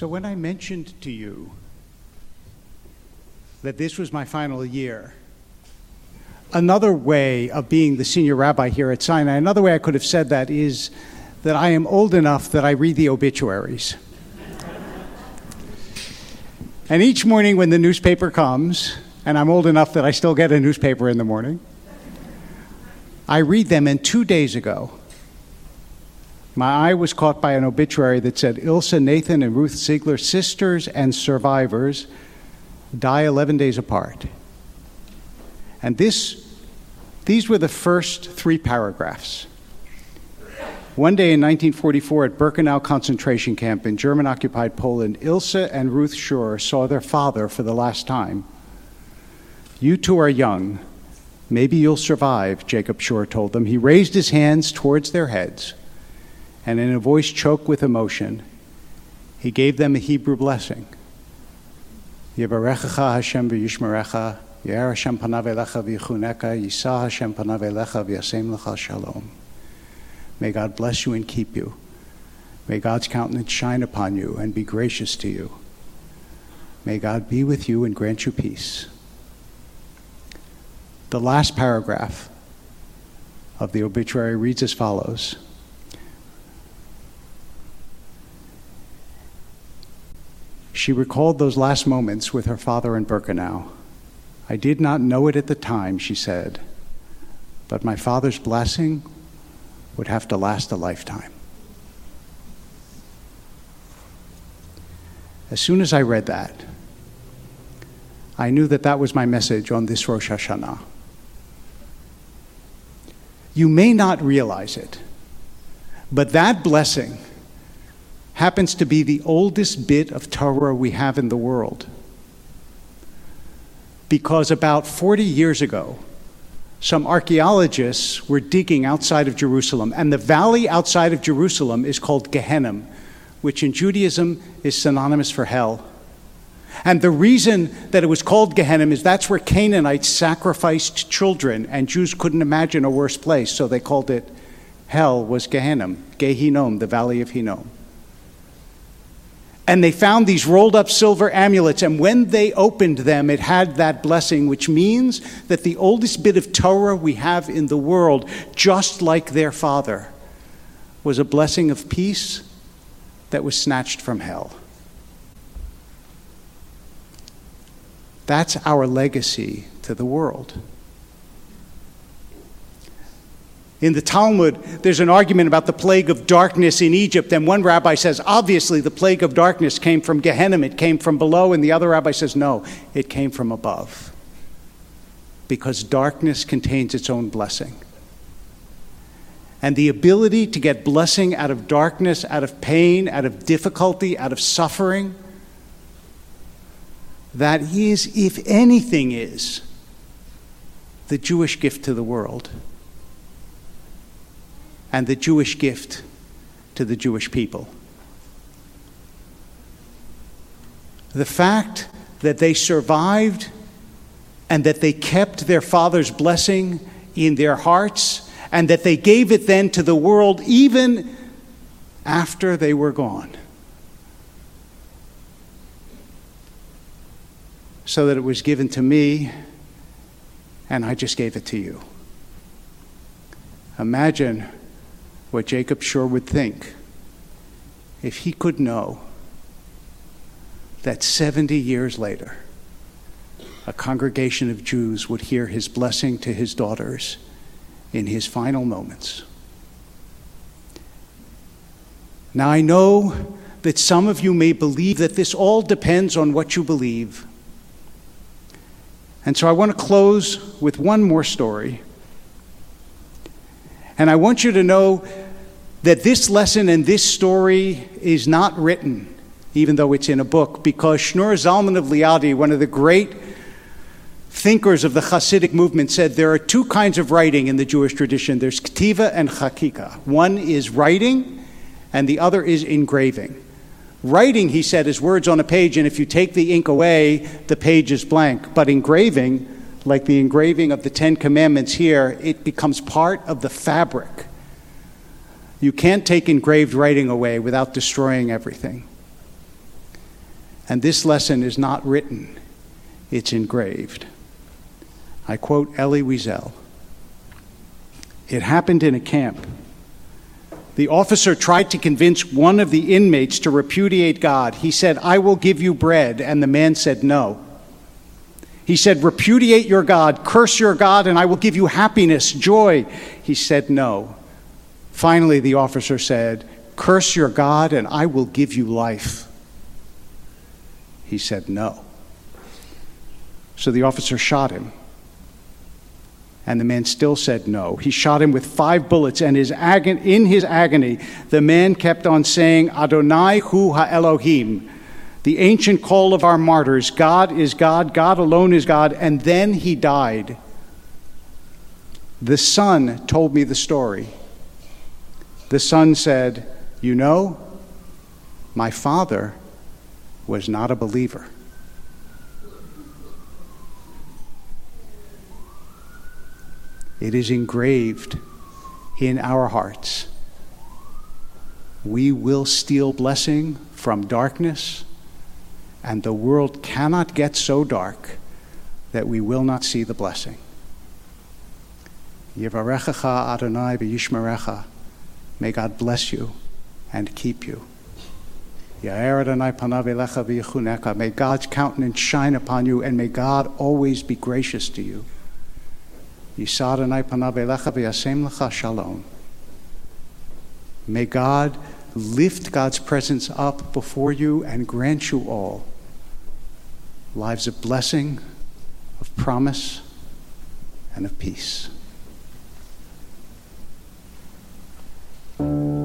So, when I mentioned to you that this was my final year, another way of being the senior rabbi here at Sinai, another way I could have said that is that I am old enough that I read the obituaries. and each morning when the newspaper comes, and I'm old enough that I still get a newspaper in the morning, I read them, and two days ago, my eye was caught by an obituary that said Ilse Nathan and Ruth Ziegler, sisters and survivors, die 11 days apart. And this, these were the first three paragraphs. One day in 1944 at Birkenau concentration camp in German occupied Poland, Ilse and Ruth Schur saw their father for the last time. You two are young. Maybe you'll survive, Jacob Schur told them. He raised his hands towards their heads and in a voice choked with emotion, he gave them a Hebrew blessing. Yevarechecha Hashem v'yishmerecha, Yer Hashem panav elecha v'yichuneka, Yisa Hashem panav elecha v'yasem lecha shalom. May God bless you and keep you. May God's countenance shine upon you and be gracious to you. May God be with you and grant you peace. The last paragraph of the obituary reads as follows. She recalled those last moments with her father in Birkenau. I did not know it at the time, she said, but my father's blessing would have to last a lifetime. As soon as I read that, I knew that that was my message on this Rosh Hashanah. You may not realize it, but that blessing happens to be the oldest bit of Torah we have in the world. Because about 40 years ago, some archaeologists were digging outside of Jerusalem, and the valley outside of Jerusalem is called Gehenna, which in Judaism is synonymous for hell. And the reason that it was called Gehenna is that's where Canaanites sacrificed children, and Jews couldn't imagine a worse place, so they called it hell was Gehenna, Gehinom, the valley of Hinnom and they found these rolled up silver amulets. And when they opened them, it had that blessing, which means that the oldest bit of Torah we have in the world, just like their father, was a blessing of peace that was snatched from hell. That's our legacy to the world. In the Talmud, there's an argument about the plague of darkness in Egypt, and one rabbi says, obviously, the plague of darkness came from Gehenna, it came from below, and the other rabbi says, no, it came from above. Because darkness contains its own blessing. And the ability to get blessing out of darkness, out of pain, out of difficulty, out of suffering, that is, if anything is, the Jewish gift to the world and the Jewish gift to the Jewish people. The fact that they survived and that they kept their father's blessing in their hearts and that they gave it then to the world even after they were gone. So that it was given to me and I just gave it to you. Imagine what Jacob Schur would think if he could know that 70 years later, a congregation of Jews would hear his blessing to his daughters in his final moments. Now, I know that some of you may believe that this all depends on what you believe. And so I want to close with one more story and I want you to know that this lesson and this story is not written, even though it's in a book, because Shneur Zalman of Liadi, one of the great thinkers of the Hasidic movement, said there are two kinds of writing in the Jewish tradition there's ktiva and chakika. One is writing, and the other is engraving. Writing, he said, is words on a page, and if you take the ink away, the page is blank. But engraving, like the engraving of the Ten Commandments here, it becomes part of the fabric. You can't take engraved writing away without destroying everything. And this lesson is not written, it's engraved. I quote Elie Wiesel It happened in a camp. The officer tried to convince one of the inmates to repudiate God. He said, I will give you bread. And the man said, No. He said, Repudiate your God, curse your God, and I will give you happiness, joy. He said, No. Finally, the officer said, Curse your God, and I will give you life. He said, No. So the officer shot him. And the man still said no. He shot him with five bullets, and his in his agony, the man kept on saying, Adonai hu ha-Elohim, the ancient call of our martyrs God is God, God alone is God, and then he died. The son told me the story. The son said, You know, my father was not a believer. It is engraved in our hearts. We will steal blessing from darkness and the world cannot get so dark that we will not see the blessing. Yivarechecha Adonai v'yishmerecha. May God bless you and keep you. May God's countenance shine upon you, and may God always be gracious to you. May God lift God's presence up before you and grant you all lives of blessing, of promise, and of peace. Thank you.